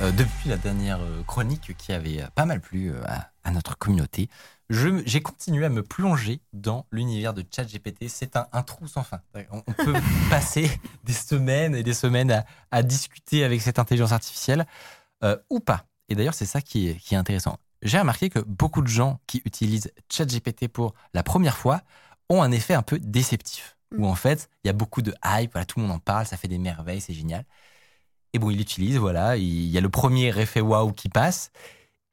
Euh, depuis la dernière euh, chronique qui avait euh, pas mal plu à, à notre communauté, j'ai continué à me plonger dans l'univers de ChatGPT. C'est un, un trou sans fin. On, on peut passer des semaines et des semaines à, à discuter avec cette intelligence artificielle euh, ou pas. Et d'ailleurs, c'est ça qui est, qui est intéressant. J'ai remarqué que beaucoup de gens qui utilisent ChatGPT pour la première fois ont un effet un peu déceptif. Où en fait, il y a beaucoup de hype, voilà, tout le monde en parle, ça fait des merveilles, c'est génial. Et bon, il l'utilise, voilà, il y a le premier effet waouh qui passe.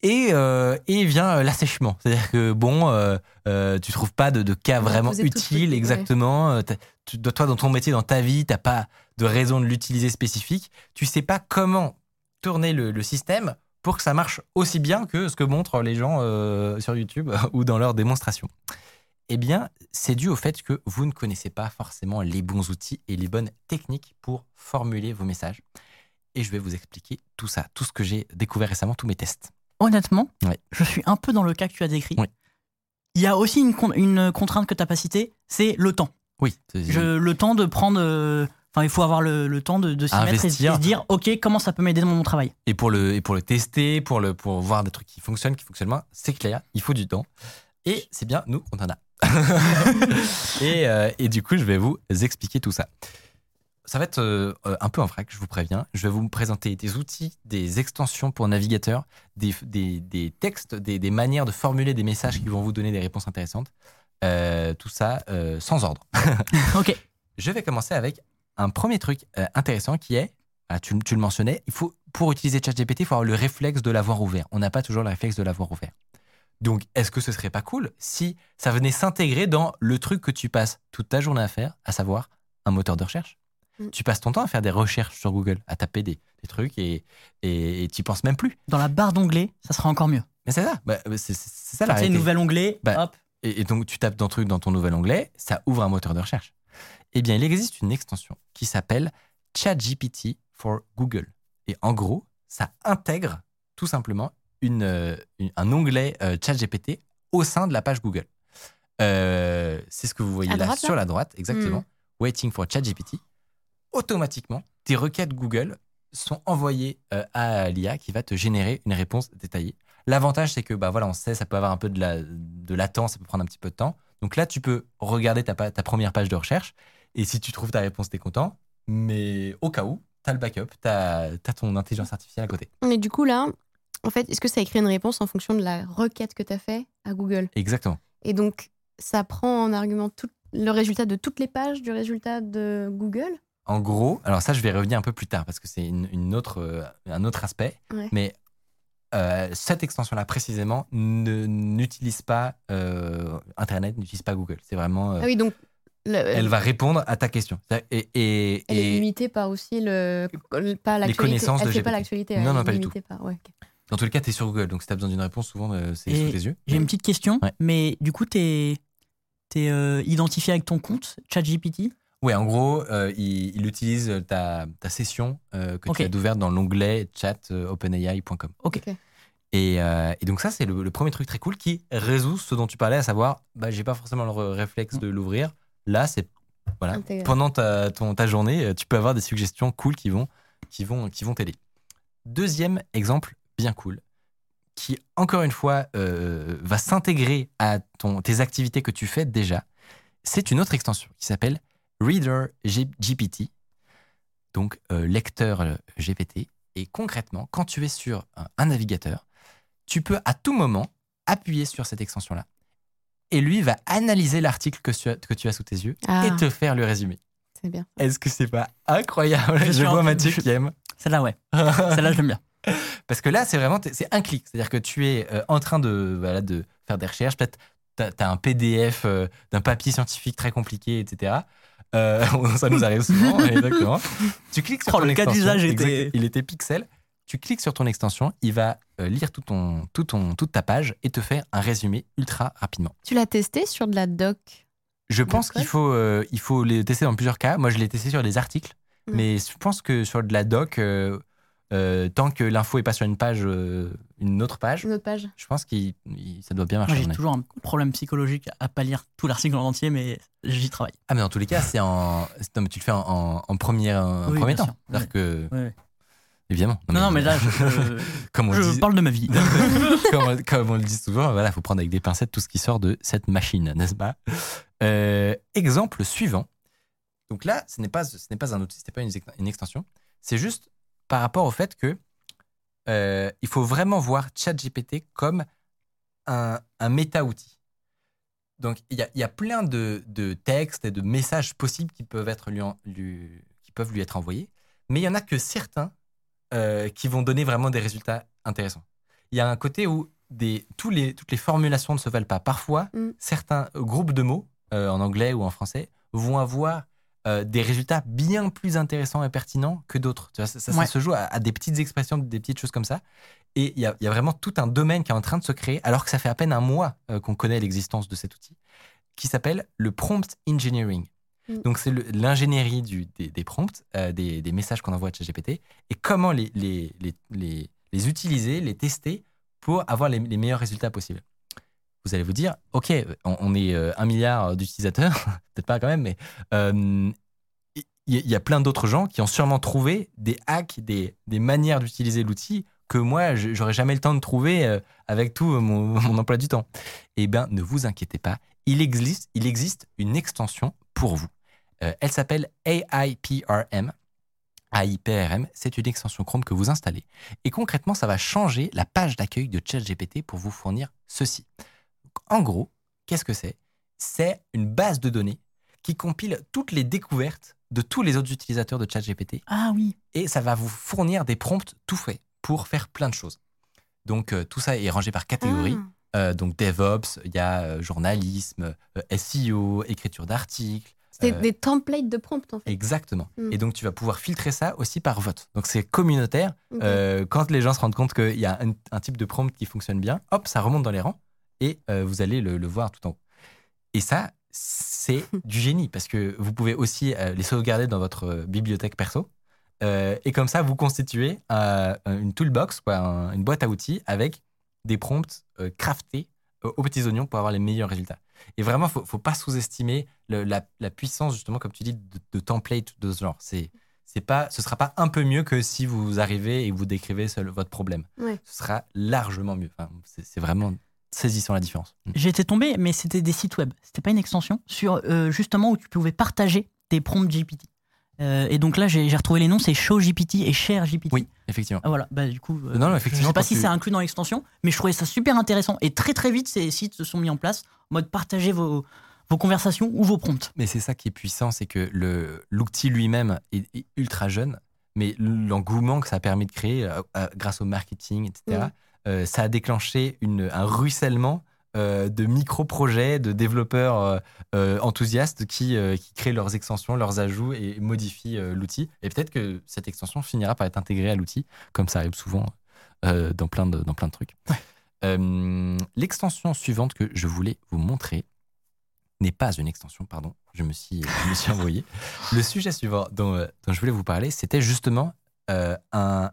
Et, euh, et vient euh, l'assèchement. C'est-à-dire que, bon, euh, euh, tu trouves pas de, de cas vraiment ouais. exactement. Euh, tu- toi, dans ton métier, dans ta vie, t'as pas de raison de l'utiliser spécifique. Tu sais pas comment tourner le, le système pour que ça marche aussi bien que ce que montrent les gens euh, sur YouTube ou dans leurs démonstrations. Eh bien, c'est dû au fait que vous ne connaissez pas forcément les bons outils et les bonnes techniques pour formuler vos messages. Et je vais vous expliquer tout ça, tout ce que j'ai découvert récemment, tous mes tests. Honnêtement, je suis un peu dans le cas que tu as décrit. Oui. Il y a aussi une, con- une contrainte que tu n'as pas citée, c'est le temps. Oui, Je- le temps de prendre. euh, Enfin, il faut avoir le, le temps de, de s'y mettre et, et Investir. se dire, OK, comment ça peut m'aider dans mon travail? Et pour le et pour le tester, pour le pour voir des trucs qui fonctionnent, qui fonctionnent moins, c'est clair, il faut du temps. Et c'est bien, nous, on en a. et, euh, et du coup, je vais vous expliquer tout ça. Ça va être euh, euh, un peu en vrac, je vous préviens. Je vais vous présenter des outils, des extensions pour navigateur, des, des, des textes, des, des manières de formuler des messages qui vont vous donner des réponses intéressantes. Euh, tout ça euh, sans ordre. OK. Je vais commencer avec un premier truc intéressant qui est, ah, tu, tu le mentionnais, il faut, pour utiliser ChatGPT, il faut avoir le réflexe de l'avoir ouvert. On n'a pas toujours le réflexe de l'avoir ouvert. Donc, est-ce que ce serait pas cool si ça venait s'intégrer dans le truc que tu passes toute ta journée à faire, à savoir un moteur de recherche? Mm. Tu passes ton temps à faire des recherches sur Google, à taper des, des trucs et et tu penses même plus. Dans la barre d'onglet, ça sera encore mieux. Mais c'est ça, Bah, c'est c'est- ça la réalité. nouvel onglet, Bah, hop. Et, et donc, tu tapes dans truc dans ton nouvel onglet, ça ouvre un moteur de recherche. Eh bien, il existe une extension qui s'appelle ChatGPT for Google. Et en gros, ça intègre tout simplement une, euh, une- un onglet euh, ChatGPT au sein de la page Google. Euh, c'est ce que vous voyez À là droite, là sur la droite, exactement. Waiting for ChatGPT. Automatiquement, tes requêtes Google sont envoyées euh, à l'IA qui va te générer une réponse détaillée. L'avantage, c'est que bah voilà, on sait, ça peut avoir un peu de, la, de latence, ça peut prendre un petit peu de temps. Donc là, tu peux regarder ta, ta première page de recherche. Et si tu trouves ta réponse, t'es content. Mais au cas où, t'as le backup, t'as as ton intelligence artificielle à côté. Mais du coup, là, en fait, est-ce que ça écrit une réponse en fonction de la requête que tu as fait à Google? Exactement. Et donc, ça prend en argument tout le résultat de toutes les pages du résultat de Google? En gros, alors ça, je vais revenir un peu plus tard parce que c'est une, une autre, euh, un autre aspect. Ouais. Mais euh, cette extension-là, précisément, ne- n'utilise pas euh, Internet, n'utilise pas Google. C'est vraiment. euh, Ah oui, donc, le- Elle va répondre à ta question. Et, et, elle est limitée par aussi le, pas l'actualité. connaissances elle de fait pas l'actualité. Non, elle non, est pas du limitée par- ouais, dans tous les cas, tu es sur Google. Donc si tu as besoin d'une réponse, souvent, c'est Et sous tes yeux. J'ai une petite question, Ouais. mais du coup, tu es, identifié avec ton compte, ChatGPT? Ouais, en gros, euh, il, il utilise ta, ta session euh, que tu as ouverte dans l'onglet chat euh, openai.com. Ok. Ok. Et, euh, et donc ça, c'est le, le premier truc très cool qui résout ce dont tu parlais, à savoir, bah, j'ai pas forcément le réflexe de l'ouvrir. Là, c'est voilà, Intégré. pendant ta, ton, ta journée, tu peux avoir des suggestions cool qui vont, qui vont, qui vont t'aider. Deuxième exemple bien cool, qui encore une fois euh, va s'intégrer à ton, tes activités que tu fais déjà. C'est une autre extension qui s'appelle Reader GPT, donc euh, lecteur euh, GPT. Et concrètement, quand tu es sur un, un navigateur, tu peux à tout moment appuyer sur cette extension-là. Et lui va analyser l'article que, tu as- que tu as sous tes yeux Ah. et te faire le résumé. C'est bien. Est-ce que c'est pas incroyable? Je vois un- Mathieu je- qui aime. Celle-là, ouais. Celle-là, je l'aime bien. Parce que là, c'est vraiment, c'est un clic. C'est-à-dire que tu es euh, en train de, voilà, de faire des recherches. Peut-être tu as, un PDF euh, d'un papier scientifique très compliqué, etc. Euh, ça nous arrive souvent, exactement. Tu cliques sur Oh, ton le cas extension, d'usage était- exact, il était pixel. Tu cliques sur ton extension, il va euh, lire tout ton, tout ton, toute ta page et te faire un résumé ultra rapidement. Tu l'as testé sur de la doc? Je pense qu'il faut, euh, il faut les tester dans plusieurs cas. Moi, je l'ai testé sur des articles, Mm. mais je pense que sur de la doc, euh, euh, tant que l'info est pas sur une page, euh, une autre page, Une autre page je pense que ça doit bien marcher. Moi, j'ai toujours un problème psychologique à pas lire tout l'article en entier, mais j'y travaille. Ah, mais dans tous les cas, c'est en, c'est- non, mais tu le fais en, en, en premier, en Oui, premier temps. sûr. C'est-dire que, évidemment. Non, non, mais là, je, comme on, je dit, parle de ma vie. comme, on- comme on le dit souvent, voilà, faut prendre avec des pincettes tout ce qui sort de cette machine, n'est-ce pas? Euh, Exemple suivant. Donc là, ce n'est pas, ce n'est pas un outil, ce n'est pas une extension. C'est juste par rapport au fait que euh, il faut vraiment voir ChatGPT comme un, un méta-outil. Donc il y a, y a plein de, de textes et de messages possibles qui peuvent, être lui, en- lui- qui peuvent lui être envoyés, mais il y en a que certains euh, qui vont donner vraiment des résultats intéressants. Il y a un côté où des, tous les, toutes les formulations ne se valent pas. Parfois, Mm. certains groupes de mots, euh, en anglais ou en français, vont avoir euh, des résultats bien plus intéressants et pertinents que d'autres. Ça, ça- se joue à, à des petites expressions, des petites choses comme ça. Et il y a, il y a vraiment tout un domaine qui est en train de se créer, alors que ça fait à peine un mois euh, qu'on connaît l'existence de cet outil, qui s'appelle le prompt engineering. Mm. Donc, c'est l'ingénierie des, des prompts, euh, des, des messages qu'on envoie à ChatGPT, et comment les, les, les, les, les utiliser, les tester pour avoir les meilleurs résultats possibles. Vous allez vous dire, OK, on, est euh, un milliard d'utilisateurs, peut-être pas quand même, mais euh, il y, a plein d'autres gens qui ont sûrement trouvé des hacks, des, manières d'utiliser l'outil que moi, j'aurais jamais le temps de trouver euh, avec tout mon, emploi du temps. Eh bien, ne vous inquiétez pas, il existe, il existe une extension pour vous. Elle s'appelle AIPRM. AIPRM, c'est une extension Chrome que vous installez. Et concrètement, ça va changer la page d'accueil de ChatGPT pour vous fournir ceci. En gros, qu'est-ce que c'est? C'est une base de données qui compile toutes les découvertes de tous les autres utilisateurs de ChatGPT Ah oui. et ça va vous fournir des prompts tout faits pour faire plein de choses. Donc euh, tout ça est rangé par catégorie. Ah. Euh, donc DevOps, il y a euh, journalisme, SEO, écriture d'articles. C'est des templates de prompt en fait. Exactement. Mm. Et donc tu vas pouvoir filtrer ça aussi par vote. Donc c'est communautaire. Quand les gens se rendent compte qu'il y a un, un type de prompt qui fonctionne bien, hop, ça remonte dans les rangs et euh, vous allez le, le voir tout en haut. Et ça, c'est du génie parce que vous pouvez aussi euh, les sauvegarder dans votre euh, bibliothèque perso. Et comme ça, vous constituez une toolbox, quoi, un- une boîte à outils avec des prompts craftés aux petits oignons pour avoir les meilleurs résultats. Et vraiment, faut, faut pas sous-estimer la, la puissance, justement, comme tu dis, de, de template de ce genre. C'est, c'est pas, ce sera pas un peu mieux que si vous arrivez et vous décrivez seul votre problème. Ouais. Ce sera largement mieux. Enfin, c'est vraiment saisissant la différence. J'ai été tombé, mais c'était des sites web. C'était pas une extension sur euh, justement où tu pouvais partager tes prompts GPT. Euh, et donc là, j'ai retrouvé les noms, c'est ShowGPT et ShareGPT. Oui, effectivement. Ah, voilà, bah du coup, euh, Non, non, je effectivement, sais pas si c'est inclus dans l'extension, mais je trouvais ça super intéressant. Et très très vite, ces sites se sont mis en place, en mode partager vos, vos conversations ou vos prompts. Mais c'est ça qui est puissant, c'est que le, l'outil lui-même est, est ultra jeune, mais l'engouement que ça a permis de créer grâce au marketing, etc., Mm. Euh, ça a déclenché une, un ruissellement euh, de micro-projets, de développeurs euh, enthousiastes qui, qui créent leurs extensions, leurs ajouts et modifient l'outil. Et peut-être que cette extension finira par être intégrée à l'outil, comme ça arrive souvent dans, plein de, dans plein de trucs. L'extension suivante que je voulais vous montrer n'est pas une extension, pardon, je me suis, je me suis envoyé. Le sujet suivant dont, dont je voulais vous parler, c'était justement euh, un,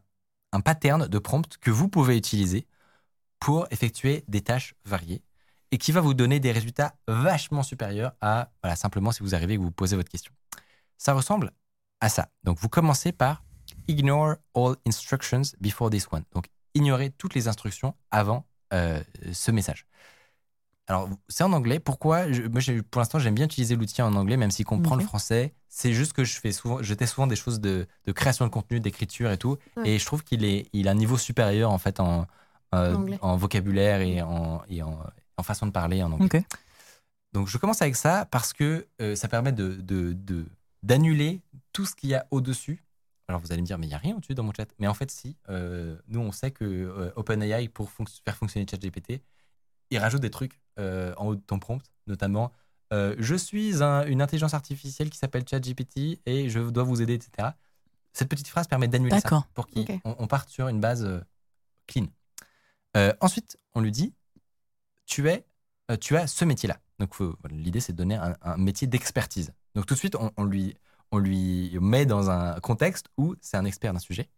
un pattern de prompt que vous pouvez utiliser pour effectuer des tâches variées et qui va vous donner des résultats vachement supérieurs à voilà, simplement si vous arrivez et que vous posez votre question. Ça ressemble à ça. Donc vous commencez par ignore all instructions before this one. Donc ignorez toutes les instructions avant euh, ce message. Alors, c'est en anglais. Pourquoi Je- Moi, pour l'instant, j'aime bien utiliser l'outil en anglais, même s'il comprend Ok. le français. C'est juste que je fais souvent, je teste souvent des choses de, de création de contenu, d'écriture et tout. Ouais. Et je trouve qu'il est, il a un niveau supérieur en fait en, euh, En vocabulaire et, en, et en, en façon de parler en anglais. Donc, je commence avec ça parce que euh, ça permet de, d'annuler tout ce qu'il y a au-dessus. Alors, vous allez me dire, mais il n'y a rien au-dessus dans mon chat. Mais en fait, si. Euh, nous, on sait que OpenAI, pour fonc- faire fonctionner ChatGPT, il rajoute des trucs en haut de ton prompt, notamment euh, je suis un- une intelligence artificielle qui s'appelle ChatGPT et je dois vous aider, etc. Cette petite phrase permet d'annuler ça pour qu'on on parte sur une base euh, clean. Euh, ensuite, on lui dit tu, es, euh, tu as ce métier-là. Donc, l'idée, c'est de donner un, un métier d'expertise. Donc, tout de suite, on, on lui, on lui met dans un contexte où c'est un expert d'un sujet.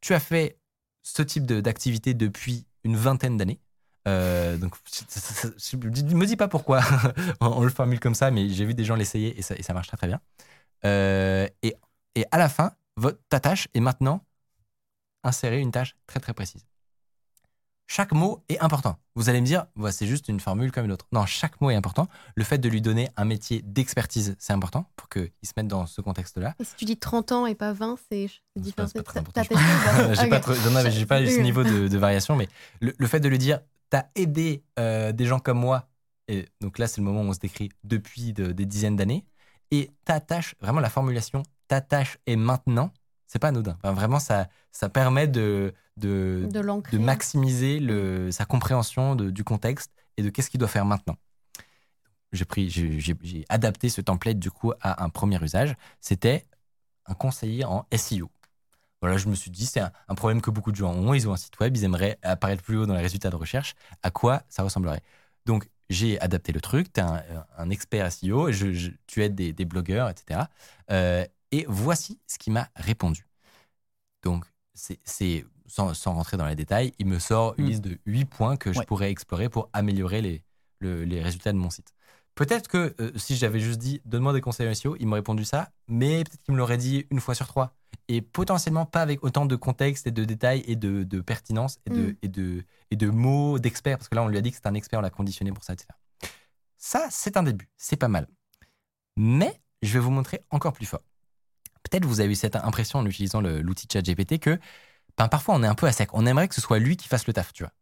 Tu as fait ce type de- d'activité depuis une vingtaine d'années. Euh, donc, ne me dis pas pourquoi on, on le formule comme ça, mais j'ai vu des gens l'essayer et ça, et ça marche très très bien. Euh, et, et à la fin, votre, ta tâche est maintenant insérer une tâche très très précise. Chaque mot est important. Vous allez me dire, ouais, c'est juste une formule comme une autre. Non, chaque mot est important. Le fait de lui donner un métier d'expertise, c'est important pour qu'il se mette dans ce contexte-là. Et si tu dis 30 ans et pas 20, c'est différent. pas- pas très important, j'ai pas, trop- ce niveau de, de variation, mais le, le fait de lui dire, t'as aidé euh, des gens comme moi, et donc là c'est le moment où on se décrit depuis de- des dizaines d'années, et ta tâche, vraiment la formulation, ta tâche est maintenant, c'est pas anodin. Enfin, vraiment, ça, ça permet de, de, De maximiser le, sa compréhension de- du contexte et de qu'est-ce qu'il doit faire maintenant. J'ai pris, j'ai adapté ce template du coup à un premier usage. C'était un conseiller en SEO. Voilà, je me suis dit, c'est un, un problème que beaucoup de gens ont. Ils ont un site web, ils aimeraient apparaître plus haut dans les résultats de recherche. À quoi ça ressemblerait? Donc, j'ai adapté le truc. Tu es un, un expert SEO, je- je- tu aides des, des blogueurs, etc. Euh, et voici ce qui m'a répondu. Donc, c'est sans, sans rentrer dans les détails, il me sort une Mm. liste de 8 points que je pourrais explorer pour améliorer les, le- les résultats de mon site. Peut-être que euh, si j'avais juste dit donne-moi des conseils SEO, il m'aurait répondu ça, mais peut-être qu'il me l'aurait dit une fois sur trois. Et potentiellement pas avec autant de contexte et de détails et de, de pertinence et de, Mm. et de, et de mots d'expert, parce que là on lui a dit que c'était un expert, on l'a conditionné pour ça, etc. Ça, c'est un début, c'est pas mal. Mais je vais vous montrer encore plus fort. Peut-être vous avez eu cette impression en utilisant l'outil ChatGPT que ben, parfois on est un peu à sec. On aimerait que ce soit lui qui fasse le taf, tu vois.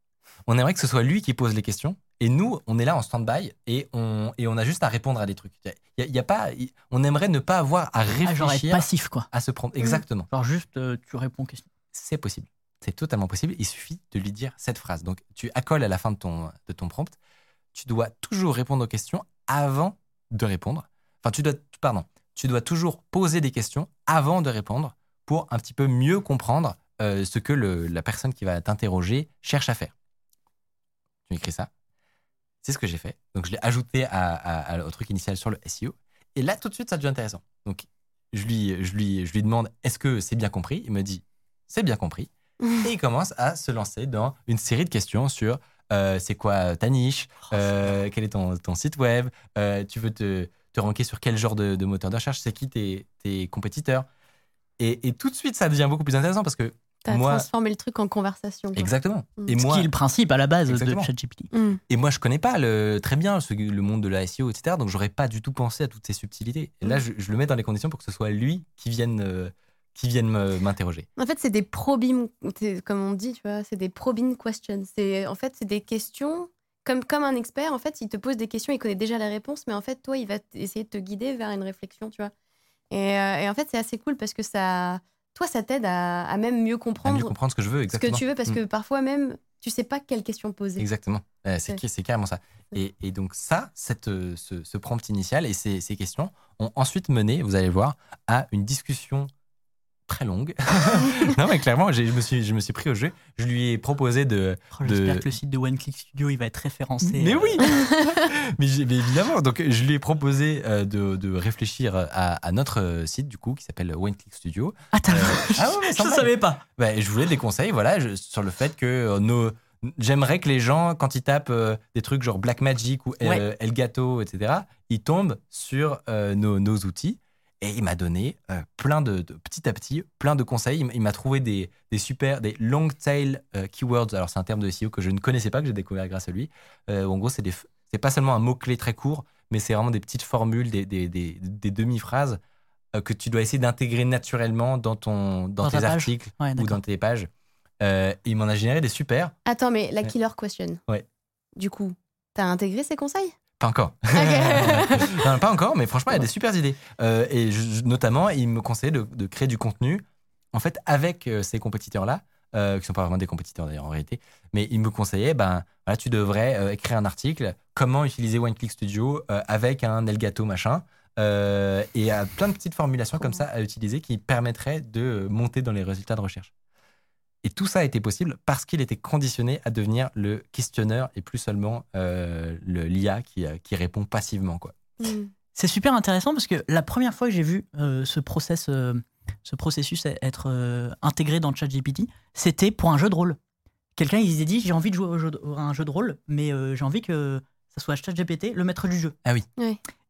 On aimerait que ce soit lui qui pose les questions. Et nous, on est là en stand-by et on, et on a juste à répondre à des trucs. Y a, y a pas, on aimerait ne pas avoir à Ah, genre être réfléchir passif, quoi. à se prendre. Exactement. Genre juste, euh, tu réponds aux questions. C'est possible. C'est totalement possible. Il suffit de lui dire cette phrase. Donc, tu accoles à la fin de ton, de ton prompt. Tu dois toujours répondre aux questions avant de répondre. Enfin, tu dois, pardon, tu dois toujours poser des questions avant de répondre pour un petit peu mieux comprendre euh, ce que le- la personne qui va t'interroger cherche à faire. Tu écris ça. C'est ce que j'ai fait. Donc, je l'ai ajouté à, à- à- au truc initial sur le SEO. Et là, tout de suite, ça devient intéressant. Donc, je lui, je lui, je lui demande est-ce que c'est bien compris? Il me dit c'est bien compris. Et il commence à se lancer dans une série de questions sur euh, c'est quoi ta niche, euh, quel est ton, ton site web, euh, tu veux te, te ranker sur quel genre de, de moteur de recherche, c'est qui tes, tes compétiteurs? Et, et tout de suite, ça devient beaucoup plus intéressant parce que T'as moi- transformé le truc en conversation. quoi. exactement. Mm. Et Ce moi, qui est le principe à la base Exactement. de ChatGPT. Mm. et moi, je connais pas le, très bien ce- le monde de la SEO, etc. Donc, j'aurais pas du tout pensé à toutes ces subtilités. Et là, Mm. je, je le mets dans les conditions pour que ce soit lui qui vienne, euh, qui vienne me- m'interroger. En fait, c'est des probing, comme on dit, tu vois, c'est des probing questions. C'est en fait, c'est des questions comme comme un expert. En fait, il te pose des questions, il connaît déjà la réponse, mais en fait, toi, il va essayer de te guider vers une réflexion, tu vois. Et, euh, et en fait, c'est assez cool parce que ça, toi, ça t'aide à, à même mieux À comprendre mieux comprendre ce que je veux, ce exactement. que tu veux, parce Mm. que parfois même, tu sais pas quelle question poser. Exactement. Euh, c'est, Ouais. carrément ça. Et, et donc ça, cette, euh, ce, ce prompt initial et ces, ces questions ont ensuite mené, vous allez voir, à une discussion très longue. non mais clairement, je me, suis, je me suis pris au jeu. Je lui ai proposé de... Oh, De- J'espère que le site de One Click Studio il va être référencé. Mais euh, oui mais, évidemment, donc je lui ai proposé euh, de, de réfléchir à, à notre site du coup qui s'appelle One Click Studio. Ah, t'as- Euh, ah ouais, mais je ne savais pas. Bah, je voulais des conseils voilà, je- sur le fait que euh, nos. J'aimerais que les gens, quand ils tapent des trucs genre Blackmagic ou euh, Ouais. Elgato, etc., ils tombent sur nos, nos outils. Et il m'a donné euh, plein de, de- petit à petit, plein de conseils. Il m'a trouvé des, des super, des long tail euh, keywords. Alors, c'est un terme de SEO que je ne connaissais pas, que j'ai découvert grâce à lui. Euh, en gros, c'est des c'est pas seulement un mot-clé très court, mais c'est vraiment des petites formules, des, des, des, des demi-phrases euh, que tu dois essayer d'intégrer naturellement dans, ton, dans, Dans tes articles Ouais, ou dans tes pages. Euh, il m'en a généré des super. Attends, mais la killer question. Ouais. Du coup, t'as intégré ces conseils? Pas encore. Non, pas encore, mais franchement, il y a des super idées. Euh, et je- notamment, il me conseillait de, de créer du contenu, en fait, avec euh, ces compétiteurs-là, euh, qui sont pas vraiment des compétiteurs d'ailleurs en réalité, mais il me conseillait, ben voilà, tu devrais euh, écrire un article, comment utiliser One Click Studio avec un Elgato machin, et à plein de petites formulations comme ça à utiliser qui permettraient de monter dans les résultats de recherche. Et tout ça a été possible parce qu'il était conditionné à devenir le questionneur et plus seulement euh, le l'IA qui, euh, qui répond passivement. Quoi. Mm. C'est super intéressant parce que la première fois que j'ai vu euh, ce, process, euh, ce processus être euh, intégré dans ChatGPT, c'était pour un jeu de rôle. Quelqu'un il s'est dit j'ai envie de jouer au jeu de- à un jeu de rôle, mais euh, j'ai envie que ça soit ChatGPT le maître du jeu. Ah oui.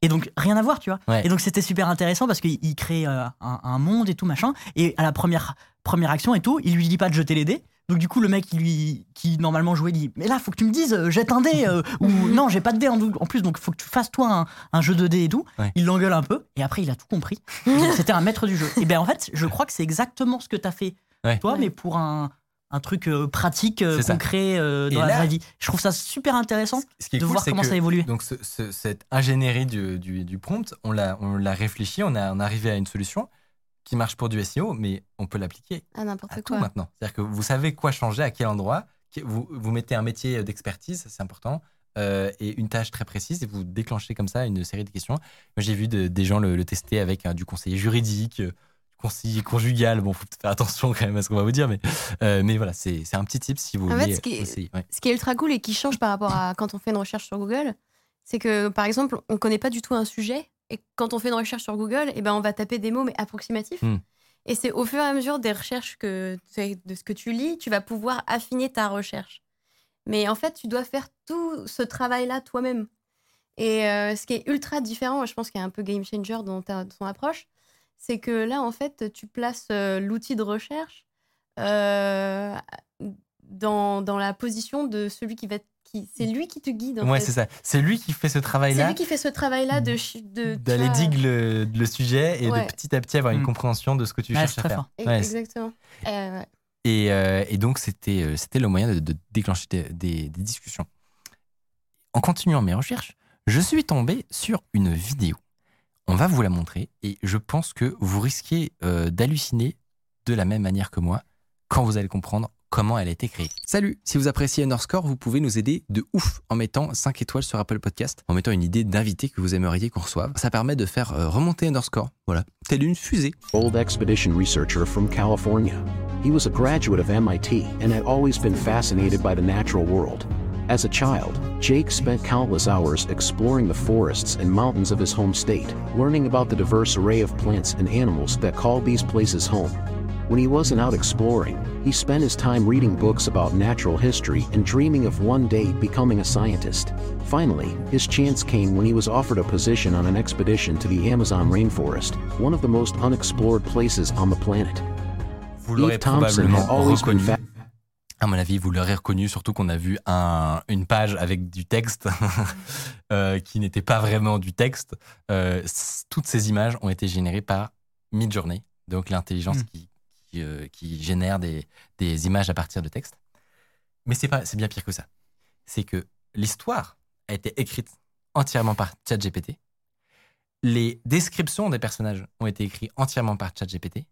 Et donc rien à voir, tu vois. Ouais. Et donc c'était super intéressant parce qu'il il crée euh, un, un monde et tout machin. Et à la première première action et tout, il lui dit pas de jeter les dés. Donc du coup le mec qui lui qui normalement jouait dit mais là faut que tu me dises euh, jette un dé euh, ou non j'ai pas de dé en, en plus donc faut que tu fasses toi un, un jeu de dés et tout. Ouais. Il l'engueule un peu et après il a tout compris. C'était un maître du jeu. Et ben en fait je crois que c'est exactement ce que t'as fait Ouais. toi Ouais. mais pour un un truc euh, pratique euh, concret euh, dans Et la là- vraie vie. Je trouve ça super intéressant Ce qui est de cool, voir comment que- ça évolue. Donc ce- ce- cette ingénierie du, du- du prompt, on l'a, on l'a réfléchi, on a on est arrivé à une solution qui marche pour du SEO, mais on peut l'appliquer Ah, n'importe à tout quoi. maintenant. C'est-à-dire que vous savez quoi changer, à quel endroit, vous, vous mettez un métier d'expertise, c'est important, euh, et une tâche très précise, et vous déclenchez comme ça une série de questions. J'ai vu de- des gens le, le tester avec euh, du conseiller juridique, euh, du conseiller conjugal. Bon, faut faire attention quand même à ce qu'on va vous dire, mais, euh, mais voilà, c'est, un petit tip si vous En fait, voulez ce qui est- essayer. Ouais. Ce qui est ultra cool et qui change par rapport à quand on fait une recherche sur Google, c'est que par exemple, on connaît pas du tout un sujet et quand on fait une recherche sur Google, eh ben, on va taper des mots mais approximatifs. Hmm. Et c'est au fur et à mesure des recherches que de ce que tu lis, tu vas pouvoir affiner ta recherche. Mais en fait, tu dois faire tout ce travail-là toi-même. Et euh, ce qui est ultra différent, et je pense qu'il y a un peu game changer dans ta, ton approche, c'est que là, en fait, tu places euh, l'outil de recherche euh, dans, dans la position de celui qui va. c'est lui qui te guide. En Ouais, c'est ça. C'est lui qui fait ce C'est travail-là. lui qui fait ce travail-là de. d'aller digue le, le sujet et Ouais. de petit à petit avoir une Mm. compréhension de ce que tu Ouais, cherches c'est à très faire. fort. Ouais, c'est- Exactement. Euh, et, euh, et donc, c'était euh, c'était le moyen de, de déclencher des, des- des discussions. En continuant mes recherches, je suis tombé sur une vidéo. On va vous la montrer et je pense que vous risquez euh, d'halluciner de la même manière que moi quand vous allez comprendre comment elle a été créée. Salut, si vous appréciez Underscore, vous pouvez nous aider de ouf en mettant 5 étoiles sur Apple Podcast, en mettant une idée d'invité que vous aimeriez qu'on reçoive. Ça permet de faire euh, remonter Underscore, voilà, telle une fusée. old expedition researcher from California. He was a graduate of MIT and had always been fascinated by the natural world. As a child, Jake spent countless hours exploring the forests and mountains of his home state, learning about the diverse array of plants and animals that call these places home. When he wasn't out exploring, he spent his time reading books about natural history and dreaming of one day becoming a scientist. Finally, his chance came when he was offered a position on an expedition to the Amazon rainforest, one of the most unexplored places on the planet. Eve Thompson had always been À mon avis, vous l'aurez reconnu, surtout qu'on a vu un- une page avec du texte euh, qui n'était pas vraiment du texte. Euh, toutes ces images ont été générées par Midjourney, donc l'intelligence Mm. qui, qui, euh, qui génère des, des images à partir de texte. Mais c'est pas, c'est bien pire que ça. C'est que l'histoire a été écrite entièrement par ChatGPT. Les descriptions des personnages ont été écrites entièrement par ChatGPT.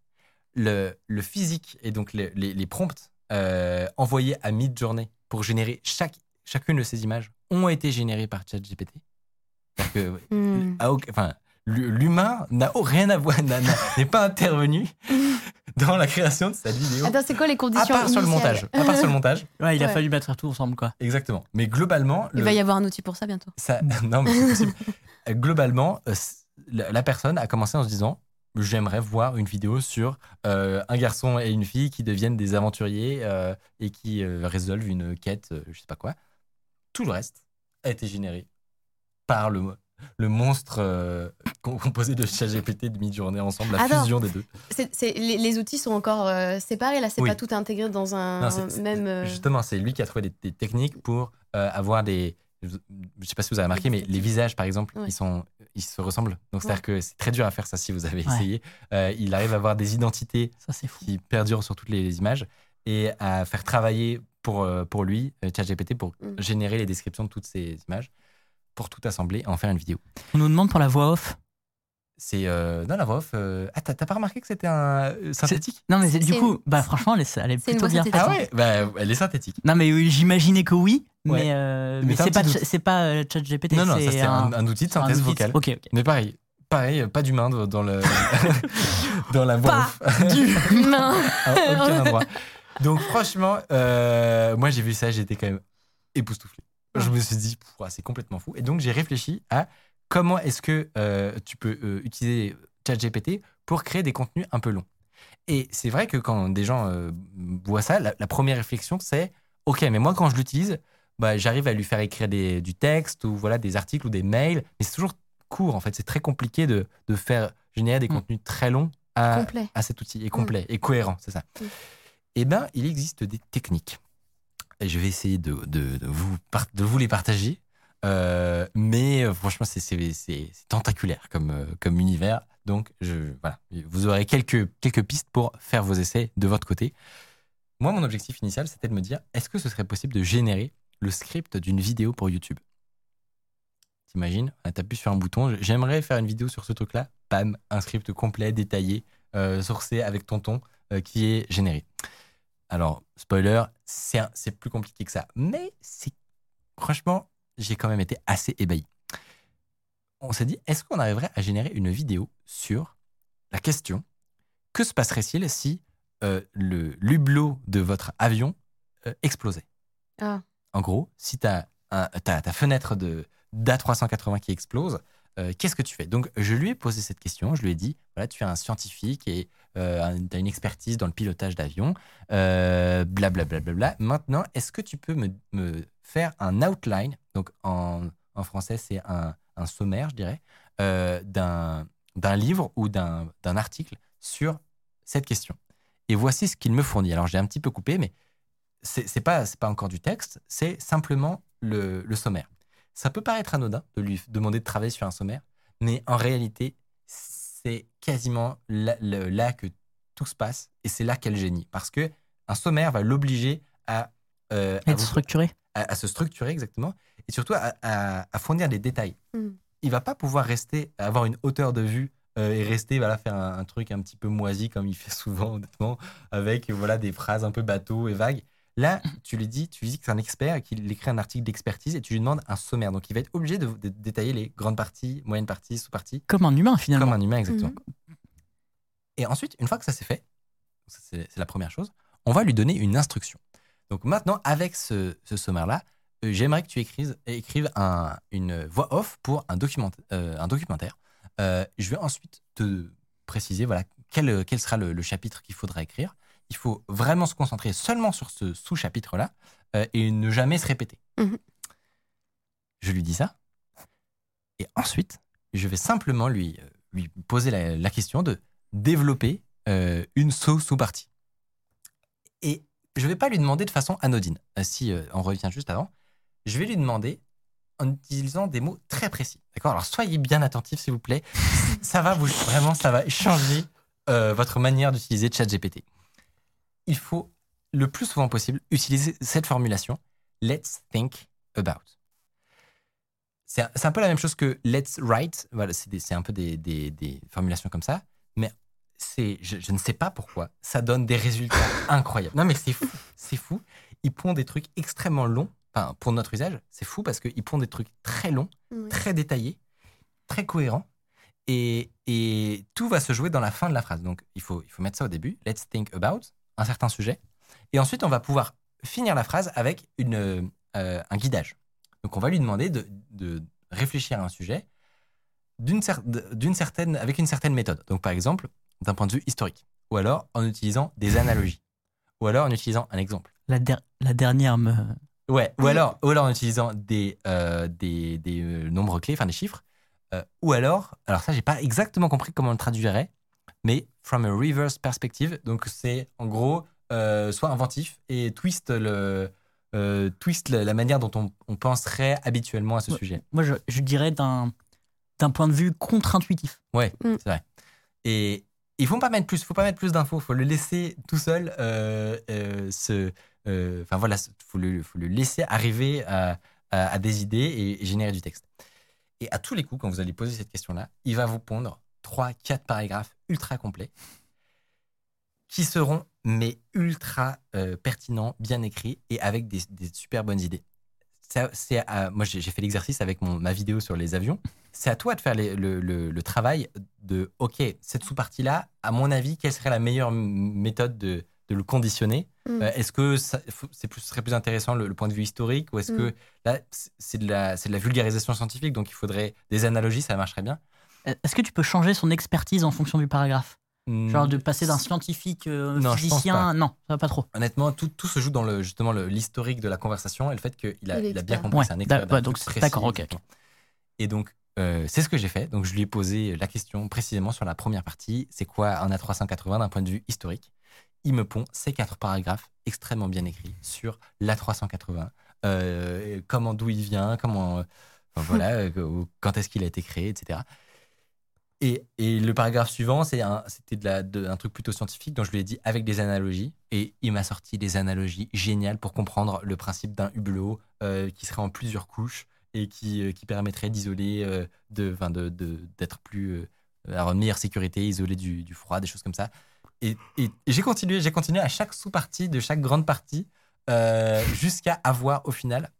Le, le physique et donc le- les, les prompts euh, envoyés à Midjourney pour générer chaque, chacune de ces images ont été générés par ChatGPT. Que Hmm. à enfin, l'humain n'a rien à voir, n'est pas intervenu dans la création de cette vidéo. Attends, c'est quoi les À conditions part sur le initiales montage. À part sur le montage, Ouais, il a Ouais. fallu mettre tout ensemble, quoi. exactement. Mais globalement, Il le- va y avoir un outil pour ça bientôt. ça, non, mais c'est possible. Globalement, euh, la personne a commencé en se disant J'aimerais voir une vidéo sur euh, un garçon et une fille qui deviennent des aventuriers euh, et qui euh, résolvent une quête, je sais pas quoi. Tout le reste a été généré par le, le monstre com- composé de ChatGPT de Midjourney ensemble, la fusion des deux. Les, les outils sont encore séparés, là, c'est Oui. pas tout intégré dans un Non, même. Justement, c'est lui qui a trouvé des, des techniques pour avoir des. Je sais pas si vous avez remarqué, mais les visages, par exemple, Ouais. ils, sont, ils se ressemblent. Donc, c'est-à-dire que c'est très dur à faire ça si vous avez Ouais. essayé. Euh, il arrive à avoir des identités Ça, c'est fou. qui perdurent sur toutes les images et à faire travailler pour, euh, pour lui, euh, ChatGPT, pour Mm. générer les descriptions de toutes ces images, pour tout assembler et en faire une vidéo. On nous demande pour la voix off. C'est euh, dans la voix off. euh, Ah, t'as pas remarqué que c'était un euh, synthétique? Non, mais du coup, une- bah franchement, elle est, elle est plutôt bien. Ah ouais, bah, elle est synthétique. Non, mais oui, j'imaginais que oui, Ouais. mais, euh, Mais c'est pas, c'est euh, ChatGPT. Non, non, c'est un, un outil de synthèse outil vocale. Ok, ok. Mais pareil, pareil, euh, pas d'humain dans le dans la voix Pas off. Humain. à aucun endroit. Donc franchement, euh, moi j'ai vu ça, j'étais quand même époustouflé. Je me suis dit, c'est complètement fou. Et donc j'ai réfléchi à comment est-ce que euh, tu peux euh, utiliser ChatGPT pour créer des contenus un peu longs. Et c'est vrai que quand des gens euh, voient ça, la, la première réflexion c'est, ok, mais moi quand je l'utilise, bah, j'arrive à lui faire écrire des, du texte ou voilà des articles ou des mails, mais c'est toujours court en fait. C'est très compliqué de, de faire générer des Mm. contenus très longs à, cet outil et complet et cohérent, c'est ça. Mm. Eh bien, il existe des techniques. Et je vais essayer de, de- de vous, par- de vous les partager. Euh, mais euh, franchement, c'est- tentaculaire comme, euh, univers. Donc, voilà, vous aurez quelques, pistes pour faire vos essais de votre côté. Moi, mon objectif initial, c'était de me dire est-ce que ce serait possible de générer le script d'une vidéo pour YouTube? T'imagines? Tu appuies sur un bouton j'aimerais faire une vidéo sur ce truc-là. Bam, un script complet, détaillé, sourcé avec tonton qui est généré. Alors, spoiler, c'est plus compliqué que ça. Mais c'est franchement, j'ai quand même été assez ébahi. On s'est dit, est-ce qu'on arriverait à générer une vidéo sur la question que se passerait-il si euh, le l'hublot de votre avion euh, explosait? Ah. En gros, si tu as ta, ta fenêtre de d'A380 qui explose, euh, qu'est-ce que tu fais? Donc, je lui ai posé cette question. Je lui ai dit, voilà, tu es un scientifique et tu as une expertise dans le pilotage d'avion, euh, blablabla. Bla, bla, bla. Maintenant, est-ce que tu peux me, me faire un outline Donc, en, en français, c'est un, un sommaire, je dirais, euh, d'un livre ou d'un article sur cette question. Et voici ce qu'il me fournit. Alors, j'ai un petit peu coupé, mais c'est pas, pas encore du texte, c'est simplement le, le sommaire. Ça peut paraître anodin de lui demander de travailler sur un sommaire, mais en réalité, c'est quasiment là, le- là que tout se passe et c'est là qu'elle génie. Parce que un sommaire va l'obliger à, euh, à Être vous- structuré. À, à se structurer exactement et surtout à, à- à fournir des détails. Mm. Il va pas pouvoir rester, avoir une hauteur de vue euh, et rester voilà faire un, un truc un petit peu moisi comme il fait souvent honnêtement avec voilà des phrases un peu bateau et vagues. Là, tu lui dis, tu lui dis que c'est un expert, qu'il écrit un article d'expertise et tu lui demandes un sommaire. Donc, il va être obligé de, de détailler les grandes parties, moyennes parties, sous-parties, Comme un humain, finalement. comme un humain exactement. Mhm. Et ensuite, une fois que ça c'est fait, c'est la première chose, on va lui donner une instruction. Donc maintenant, avec ce, ce sommaire-là, euh, j'aimerais que tu écrives, écrives un- une voix off pour un, document, euh, un documentaire. Euh, je vais ensuite te préciser voilà, quel, quel sera le, le chapitre qu'il faudra écrire. Il faut vraiment se concentrer seulement sur ce sous-chapitre-là et ne jamais se répéter. Mhm. Je lui dis ça. Et ensuite, je vais simplement lui, lui poser la, la question de développer une sous- sous-partie. Et je ne vais pas lui demander de façon anodine. Euh, si euh, on revient juste avant, je vais lui demander en utilisant des mots très précis. D'accord? Alors soyez bien attentifs, s'il vous plaît. ça va vous vraiment, ça va changer euh, votre manière d'utiliser ChatGPT. Il faut le plus souvent possible utiliser cette formulation Let's think about. C'est un, peu la même chose que let's write. Voilà, c'est un peu des, des- des formulations comme ça. Mais c'est, je, je ne sais pas pourquoi, ça donne des résultats incroyables. Non, mais c'est fou. C'est fou. Ils pondent des trucs extrêmement longs. Enfin, pour notre usage, c'est fou parce qu'ils pondent des trucs très longs, Oui. très détaillés, très cohérents. Et, et tout va se jouer dans la fin de la phrase. Donc, il faut, il faut mettre ça au début. Let's think about un certain sujet. Et ensuite, on va pouvoir finir la phrase avec une, euh, un guidage. Donc, on va lui demander de, de réfléchir à un sujet d'une cer- d'une certaine, avec une certaine méthode. Donc, par exemple, d'un point de vue historique. Ou alors en utilisant des analogies. Ou alors en utilisant un exemple. La, der- la dernière me. Ouais, ou Mm. alors, ou alors en utilisant des, euh, des, des euh, nombres clés, enfin des chiffres. Euh, ou alors, alors ça, j'ai pas exactement compris comment on le traduirait, mais from a reverse perspective. Donc, c'est en gros, euh, soit inventif et twist, le, euh, twist la, la manière dont on, on penserait habituellement à ce Ouais. sujet. Moi, je, je dirais d'un d'un point de vue contre-intuitif. Ouais, Mm. c'est vrai. Et il faut pas mettre plus, faut pas mettre plus d'infos, faut le laisser tout seul. Euh, euh, se, euh, enfin voilà, faut le, laisser arriver à, des idées et, générer du texte. Et à tous les coups, quand vous allez poser cette question-là, il va vous pondre 3, 4 paragraphes ultra complets qui seront mais ultra pertinents, bien écrits et avec des super bonnes idées. C'est moi, j'ai fait l'exercice avec mon, ma vidéo sur les avions. C'est à toi de faire les- le, le- le travail de, OK, cette sous-partie-là, à mon avis, quelle serait la meilleure méthode de, de le conditionner? Mm. Euh, Est-ce que c'est plus, serait plus intéressant le, le point de vue historique ou est-ce Mm. que là, c'est- c'est de, la- c'est de la vulgarisation scientifique, donc il faudrait des analogies, ça marcherait bien Est-ce que tu peux changer son expertise en fonction du paragraphe? Genre de passer d'un scientifique euh, Non, physicien Non, ça va pas trop. Honnêtement, tout, tout se joue dans le, justement le- l'historique de la conversation et le fait qu'il a, Il bien compris. Ouais, c'est un expert ouais, truc donc d'accord, ok. Et donc, euh, c'est ce que j'ai fait. Donc, je lui ai posé la question précisément sur la première partie. C'est quoi un A380 d'un point de vue historique? Il me pond ces quatre paragraphes extrêmement bien écrits sur l'A380. Euh, comment, d'où il vient, comment, euh, enfin, voilà, euh, quand est-ce qu'il a été créé, etc. Et, le paragraphe suivant, c'est un, c'était de de- un truc plutôt scientifique dont je lui ai dit avec des analogies. Et il m'a sorti des analogies géniales pour comprendre le principe d'un hublot euh, qui serait en plusieurs couches et qui, euh, permettrait d'isoler, euh, d'être plus, euh, avoir une meilleure sécurité, isolé du, froid, des choses comme ça. Et, j'ai continué, j'ai continué à chaque sous-partie de chaque grande partie jusqu'à avoir au final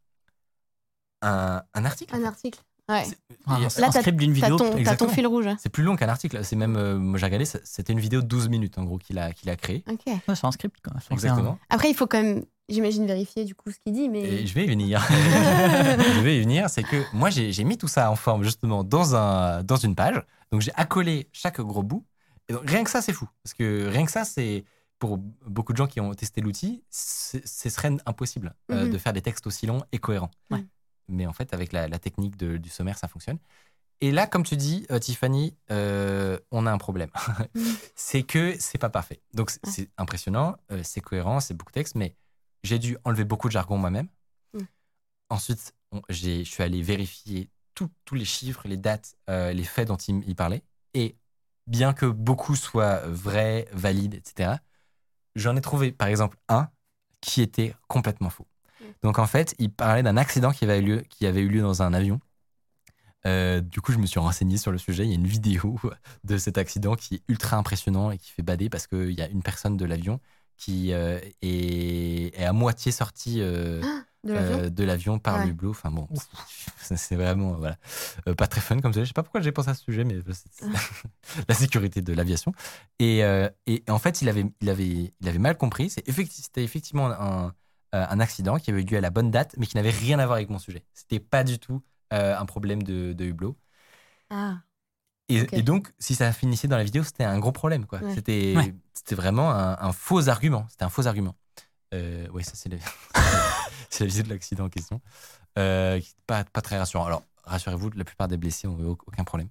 un article. Un article. Ouais. C'est- Un, script d'une vidéo. t'as ton fil rouge. hein. C'est plus long qu'un article. C'est même, euh, moi j'ai regardé, c'était une vidéo de 12 minutes en gros qu'il a, qu'il a créé. Ok. Ouais, c'est un script. Quoi. Un- Exactement. Après, il faut quand même, j'imagine, vérifier du coup ce qu'il dit, mais. Et je vais y venir. je vais y venir. C'est que moi j'ai mis tout ça en forme justement dans, un, dans une page. Donc j'ai accolé chaque gros bout. Et donc, rien que ça, c'est fou. Parce que rien que ça, c'est. Pour beaucoup de gens qui ont testé l'outil, c'est- ce serait impossible euh, Mhm. de faire des textes aussi longs et cohérents. Ouais. Mais en fait, avec la, la technique de- du sommaire, ça fonctionne. Et là, comme tu dis, euh, Tiffany, euh, on a un problème. Mhm. c'est que c'est pas parfait. Donc c'est impressionnant, euh, c'est cohérent, c'est beaucoup de texte, mais j'ai dû enlever beaucoup de jargon moi-même. Mm. Ensuite, on- je suis allé vérifier tout- tous les chiffres, les dates, les faits dont il, il parlait. Et bien que beaucoup soient vrais, valides, etc., j'en ai trouvé, par exemple, un qui était complètement faux. Donc en fait, il parlait d'un accident qui avait eu lieu, qui avait eu lieu dans un avion. Euh, du coup, je me suis renseigné sur le sujet. Il y a une vidéo de cet accident qui est ultra impressionnant et qui fait bader parce qu'il y a une personne de l'avion qui euh, est, est à moitié sortie euh, De l'avion par Ouais. le hublot. Enfin bon, ça, c'est vraiment voilà, pas très fun comme sujet. Je sais pas pourquoi j'ai pensé à ce sujet, mais c'est- c'est la sécurité de l'aviation. Et, et en fait, il avait, il avait, il avait mal compris. C'était effectivement un, un accident qui avait eu lieu à la bonne date, mais qui n'avait rien à voir avec mon sujet. C'était pas du tout euh, un problème de, de hublot. Ah. Et, donc, si ça finissait dans la vidéo, c'était un gros problème. quoi. Ouais. C'était Ouais. c'était vraiment un, un faux argument. C'était un faux argument. Euh, oui, ça, c'est la, c'est la vidéo de l'accident en question. Euh, pas, pas très rassurant. Alors, rassurez-vous, la plupart des blessés n'ont eu aucun problème.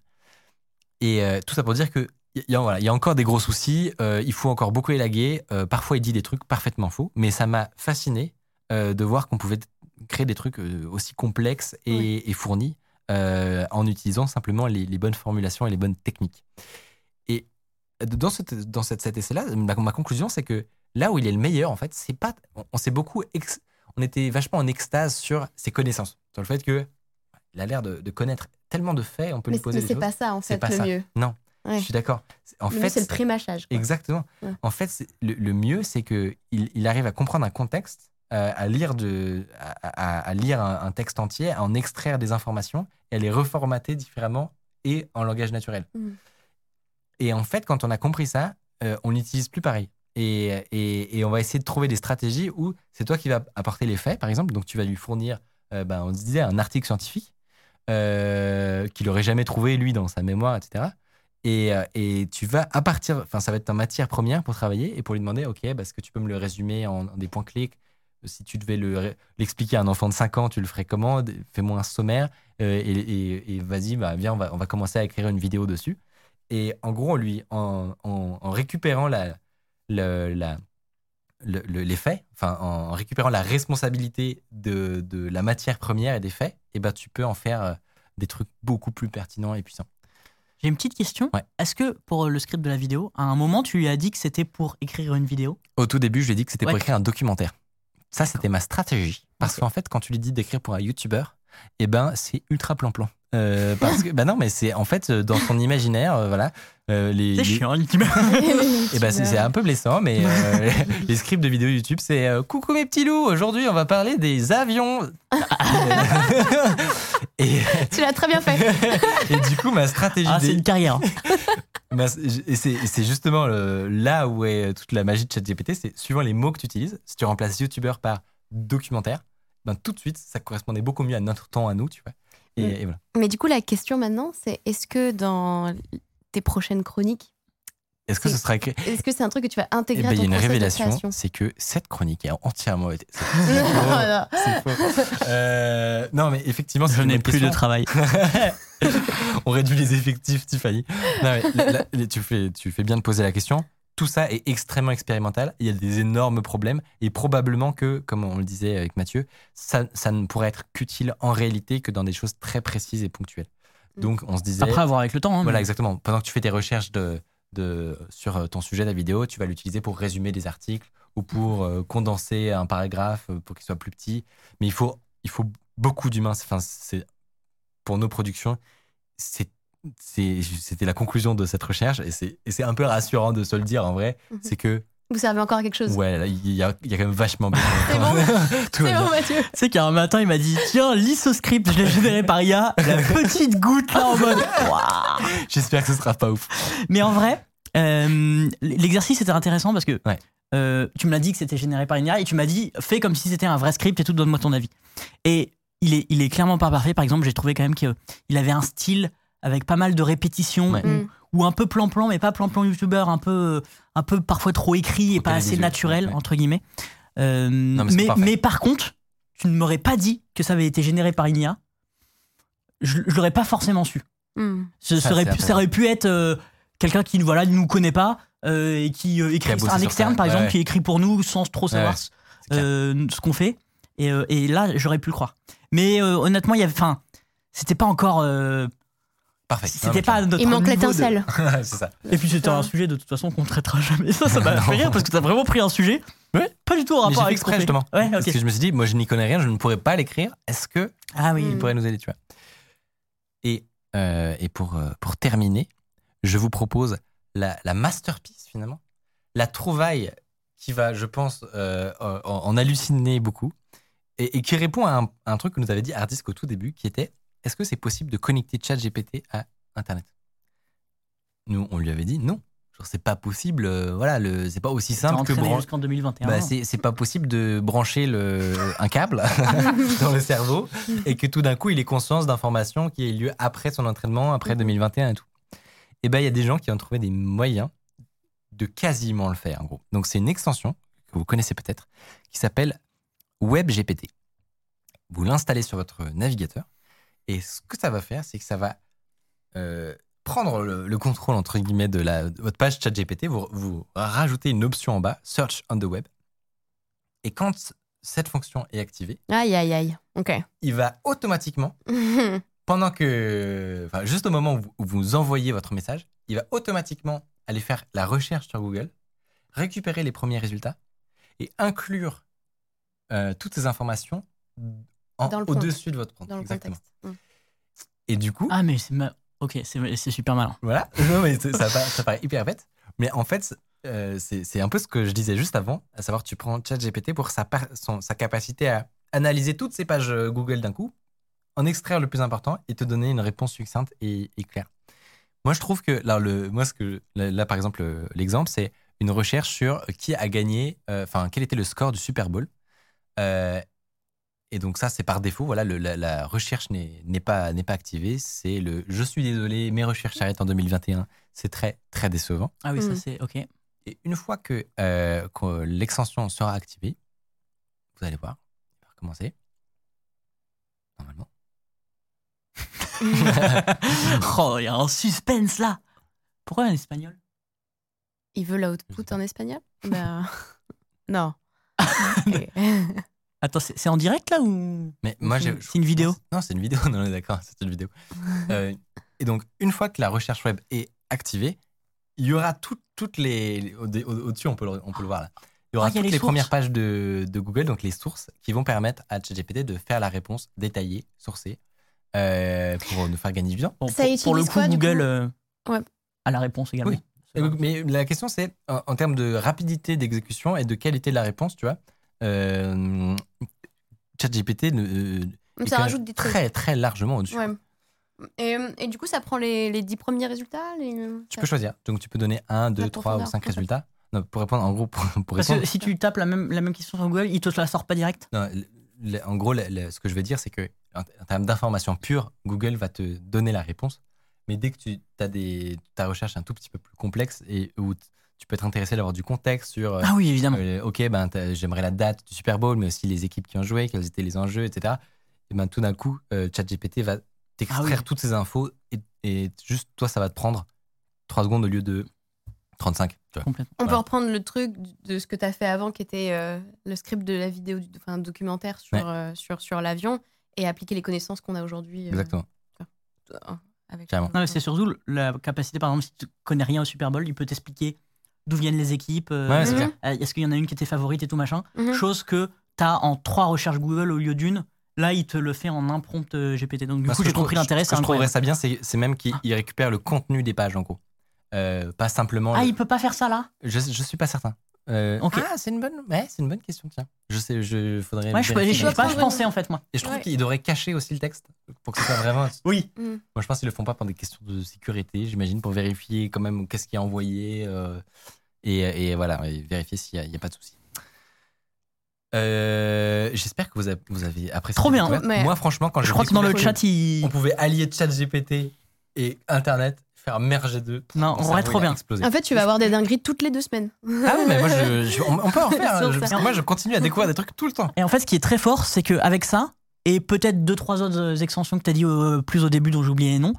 Et euh, tout ça pour dire que il y, a- voilà, il y a encore des gros soucis. euh, il faut encore beaucoup élaguer. euh, parfois, il dit des trucs parfaitement faux. Mais ça m'a fasciné euh, de voir qu'on pouvait créer des trucs euh, aussi complexes et, et fournis euh, en utilisant simplement les, les bonnes formulations et les bonnes techniques. Et dans, cette, dans cette, cet essai-là, ma, ma conclusion, c'est que là où il est le meilleur, en fait, c'est pas. On, on s'est beaucoup. ex- on était vachement en extase sur ses connaissances, sur le fait que il a l'air de, de connaître tellement de faits, on peut Mais, lui poser mais des c'est choses. pas ça, en C'est fait, pas le ça. mieux. Non, Ouais. je suis d'accord. C'est- En Le fait, c'est le c'est- prémâchage. quoi. Exactement. Ouais. En fait, c'est- le, le mieux, c'est que il, il arrive à comprendre un contexte, euh, à lire de, à, à- à lire un, un texte entier, à en extraire des informations et à les reformater différemment et en langage naturel. Mm. Et en fait, quand on a compris ça, euh, on n'utilise plus pareil. Et, et- et on va essayer de trouver des stratégies où c'est toi qui vas apporter les faits, par exemple. Donc, tu vas lui fournir, euh, ben, on se disait, un article scientifique euh, qu'il n'aurait jamais trouvé, lui, dans sa mémoire, etc. Et, et tu vas, à partir, enfin, ça va être ta matière première pour travailler et pour lui demander, OK, bah, est-ce que tu peux me le résumer en, en des points clés Si tu devais le l'expliquer à un enfant de 5 ans, tu le ferais comment? Fais-moi un sommaire euh, et, et- et vas-y, bah, viens, on va, on va commencer à écrire une vidéo dessus. Et en gros, en lui, en, en- en récupérant la, le- la, le- le- les faits, enfin, en récupérant la responsabilité de, de la matière première et des faits, et ben, tu peux en faire euh, des trucs beaucoup plus pertinents et puissants. J'ai une petite question. Ouais. Est-ce que pour le script de la vidéo, à un moment, tu lui as dit que c'était pour écrire une vidéo? Au tout début, je lui ai dit que c'était pour écrire un documentaire. Ça, c'était ma stratégie. Parce qu'en fait, quand tu lui dis d'écrire pour un YouTuber, eh ben, c'est ultra plan-plan. Euh, parce que, bah non, mais c'est en fait dans son imaginaire, euh, voilà. euh, les, C'est chiant, l'ultime. Et bah, c'est c'est un peu blessant, mais euh, les scripts de vidéos YouTube, c'est euh, Coucou mes petits loups, aujourd'hui on va parler des avions. et, Tu l'as très bien fait. et du coup, ma stratégie. Ah, c'est une carrière. et c'est justement le- là où est toute la magie de ChatGPT, c'est suivant les mots que tu utilises. Si tu remplaces youtubeur par documentaire, ben tout de suite, ça correspondait beaucoup mieux à notre temps à nous, tu vois. Et, Mm. et voilà. Mais du coup, la question maintenant, c'est est-ce que dans tes prochaines chroniques, Est-ce que ce C'est- sera écrit est-ce que c'est un truc que tu vas Eh intégrer ben, à il y a une révélation, c'est que cette chronique est entièrement été. C'est faux. Euh, non, mais effectivement, c'est Je n'ai plus de travail. On réduit les effectifs, Tiffany. Non, mais là- là, là, tu, fais, tu fais bien de poser la question. Tout ça est extrêmement expérimental. Il y a des énormes problèmes. Et probablement que, comme on le disait avec Mathieu, ça, ça ne pourrait être qu'utile en réalité que dans des choses très précises et ponctuelles. Donc, on se disait. Après, à voir avec le temps. hein, Voilà, mais- exactement. Pendant que tu fais tes recherches de, de, sur ton sujet de la vidéo, tu vas l'utiliser pour résumer des articles ou pour euh, condenser un paragraphe euh, pour qu'il soit plus petit. Mais il faut, il faut beaucoup d'humains. Enfin, c'est, pour nos productions, c'est, c'était la conclusion de cette recherche et c'est, et c'est un peu rassurant de se le dire en vrai. Mhm. C'est que, Vous servez encore à quelque chose. ouais, il y a, il y a quand même vachement. C'est bon. C'est Mathieu. Tu sais qu'un matin, il m'a dit Tiens, lis ce script, je l'ai généré par IA. La petite goutte là en mode J'espère que ce sera pas ouf. Mais en vrai, euh, l'exercice était intéressant parce que Ouais. euh, tu me l'as dit que c'était généré par une IA et tu m'as dit fais comme si c'était un vrai script et tout, donne-moi ton avis. Et il est, il est clairement pas parfait. Par exemple, j'ai trouvé quand même qu'il avait un style avec pas mal de répétitions Ouais. Mm. Ou un peu plan-plan, mais pas plan-plan youtubeur, un peu, un peu parfois trop écrit et pas assez naturel, ouais. entre guillemets. Euh, mais mais, par contre, tu ne m'aurais pas dit que ça avait été généré par une IA. Je, je l'aurais pas forcément su. Hmm. Ce Ça, serait aurait pu être euh, quelqu'un qui voilà, ne nous connaît pas euh, et qui euh, écrit, un externe ça. par Ouais, exemple, qui écrit pour nous sans trop savoir Ouais, euh, ce qu'on fait. Et, euh, et là, j'aurais pu le croire. Mais euh, honnêtement, il y avait, enfin, c'était pas encore, euh, Parfait. C'était pas notre Il manque de- l'étincelle. c'est ça. Et puis c'était un sujet de toute façon qu'on traitera jamais. Ça, ça m'a fait rire parce que t'as vraiment pris un sujet. Ouais. Pas du tout en rapport avec exprès justement. Ouais, Parce que je me suis dit, moi je n'y connais rien, je ne pourrais pas l'écrire. Est-ce que Ah oui. il pourrait nous aider, tu vois? Et, euh, et pour, euh, pour terminer, je vous propose la, la masterpiece finalement, la trouvaille qui va, je pense, euh, en, en halluciner beaucoup et, et qui répond à un, à un truc que nous avait dit Hardisk au tout début, qui était est-ce que c'est possible de connecter ChatGPT à Internet? Nous, on lui avait dit non. C'est pas possible, euh, voilà, c'est pas aussi simple que brancher. jusqu'en 2021. Bah, c'est c'est pas possible de brancher le, un câble dans le cerveau et que tout d'un coup il ait conscience d'informations qui aient lieu après son entraînement, après 2021 et tout. Et ben il y a des gens qui ont trouvé des moyens de quasiment le faire en gros. Donc c'est une extension que vous connaissez peut-être qui s'appelle WebGPT. Vous l'installez sur votre navigateur et ce que ça va faire, c'est que ça va euh, prendre le, le contrôle entre guillemets de, la, de votre page ChatGPT, vous, vous rajoutez une option en bas, Search on the Web. Et quand cette fonction est activée, Aïe, aïe, aïe. Ok. il va automatiquement, pendant que, enfin, juste au moment où vous, où vous envoyez votre message, il va automatiquement aller faire la recherche sur Google, récupérer les premiers résultats et inclure euh, toutes ces informations en- Dans le prompt. au-dessus de votre prompt. Dans le Exactement. contexte. Et du coup, Ah, mais c'est ma- ok, c'est c'est super malin. Voilà, non, mais ça, pa- ça paraît hyper bête. Mais en fait, euh, c'est c'est un peu ce que je disais juste avant, à savoir tu prends ChatGPT pour sa, par- son- sa capacité à analyser toutes ces pages euh, Google d'un coup, en extraire le plus important et te donner une réponse succincte et, et claire. Moi, je trouve que là, le, moi, ce que, là, là, par exemple, euh, l'exemple, c'est une recherche sur qui a gagné, euh, enfin, quel était le score du Super Bowl. Euh, et donc ça, c'est par défaut. Voilà, le- la, la recherche n'est pas, activée. C'est le « je suis désolé, mes recherches s'arrêtent en 2021 ». C'est très, très décevant. Ah oui, ça Mm. c'est ok. Et une fois que, euh, que l'extension sera activée, vous allez voir, il va recommencer. Normalement. oh, il y a un suspense là. Pourquoi en espagnol? Il veut l'output en espagnol? Bah. Non. Attends, c'est en direct là ou? Mais moi, c'est une vidéo? Non, c'est une vidéo. Non, on est d'accord, c'est une vidéo. Euh, et donc, une fois que la recherche web est activée, il y aura tout- toutes les. au- au- Au-dessus, on, peut le- on peut le voir là. Il y aura Ah, y toutes les premières pages de, de Google, donc les sources, qui vont permettre à ChatGPT de faire la réponse détaillée, sourcée, euh, pour nous faire gagner du temps. Bon, Ça pour, pour le coup, quoi, Google coup euh, Ouais. a la réponse également. Oui. Mais la question, c'est en, en termes de rapidité d'exécution et de qualité de la réponse, tu vois. Euh, ChatGPT ne- euh, ça rajoute des trucs. très très largement au-dessus. Ouais. Et, et du coup, ça prend les, les 10 premiers résultats les- Tu peux choisir. Donc tu peux donner 1, 2, La 3 ou profondeur, 5 en fait. résultats. Non, pour répondre, en gros, pour, pour Parce répondre. que si tu tapes la même, la même question sur Google, il te la sort pas direct? Non, le- le- en gros, le- le- ce que je veux dire, c'est que en, en termes d'information pure, Google va te donner la réponse. Mais dès que tu as des, ta recherche un tout petit peu plus complexe et où tu peux être intéressé d'avoir du contexte sur. euh, Ah oui, évidemment. euh, ok, ben, j'aimerais la date du Super Bowl, mais aussi les équipes qui ont joué, quels étaient les enjeux, etc. Et ben, tout d'un coup, euh, ChatGPT va t'extraire Ah oui. toutes ces infos et, et juste toi, ça va te prendre 3 secondes au lieu de 35. Tu vois. Complètement. On peut Voilà. reprendre le truc de ce que tu as fait avant, qui était euh, le script de la vidéo, enfin, documentaire sur, Ouais. euh, sur, sur l'avion, et appliquer les connaissances qu'on a aujourd'hui. euh, Exactement. euh, avec. Non, mais c'est surtout la capacité, par exemple, si tu connais rien au Super Bowl, il peut t'expliquer d'où viennent les équipes. euh, Ouais, clair. euh, Est-ce qu'il y en a une qui était favorite et tout machin Mhm. Chose que tu as en trois recherches Google au lieu d'une. Là, il te le fait en un prompt euh, GPT. Donc, du coup, j'ai compris l'intérêt. Ce que je trouverais ça bien, c'est c'est même qu'il il récupère le contenu des pages, en gros. Euh, pas simplement. Ah, le- il peut pas faire ça là? Je, je suis pas certain. Euh, Ok. Ah, c'est une bonne, ouais, c'est une bonne question. Tiens, je sais, je faudrait. Ouais, je, je, je, pas, je pensais en fait, moi. Et je trouve Ouais. qu'ils devraient cacher aussi le texte pour que ce soit vraiment. Oui. Mm. Moi, je pense qu'ils le font pas pour des questions de sécurité, j'imagine, pour vérifier quand même qu'est-ce qui est envoyé euh, et, et voilà, et vérifier s'il n'y a, pas de souci. Euh, J'espère que vous avez, vous avez apprécié. Trop bien. Mais- Moi, franchement, quand Je crois que dans le chat, il. on pouvait allier ChatGPT et Internet, faire merger deux. Non, vrai, cerveau, trop bien. explosé. En fait, tu vas avoir des dingueries toutes les deux semaines. Ah oui, mais moi, je, je- on, on peut en faire. hein, Sur je- ça. parce que moi, je continue à découvrir des trucs tout le temps. Et en fait, ce qui est très fort, c'est qu'avec ça, et peut-être deux, trois autres euh, extensions que tu as dit euh, plus au début dont j'ai oublié les noms,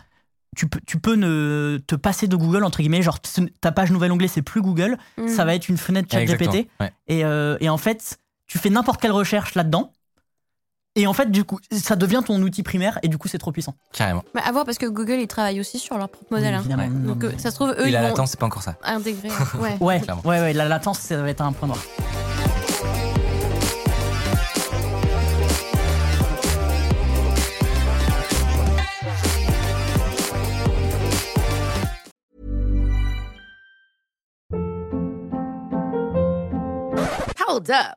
tu peux, tu peux ne, te passer de Google, entre guillemets. Genre, ce- ta page nouvel onglet, c'est plus Google, Mm. ça va être une fenêtre chat Exactement, GPT. ouais. Et, euh, et en fait, tu fais n'importe quelle recherche là-dedans. Et en fait, du coup, ça devient ton outil primaire, et du coup, c'est trop puissant. Carrément. Bah, à voir parce que Google, ils travaillent aussi sur leur propre modèle. Oui, hein. Donc, euh, ça se trouve, eux, Et ils la vont latence, c'est pas encore ça. intégrer. Ouais. Ouais, Clairement. ouais, ouais, la latence, ça va être un point noir. Hold up.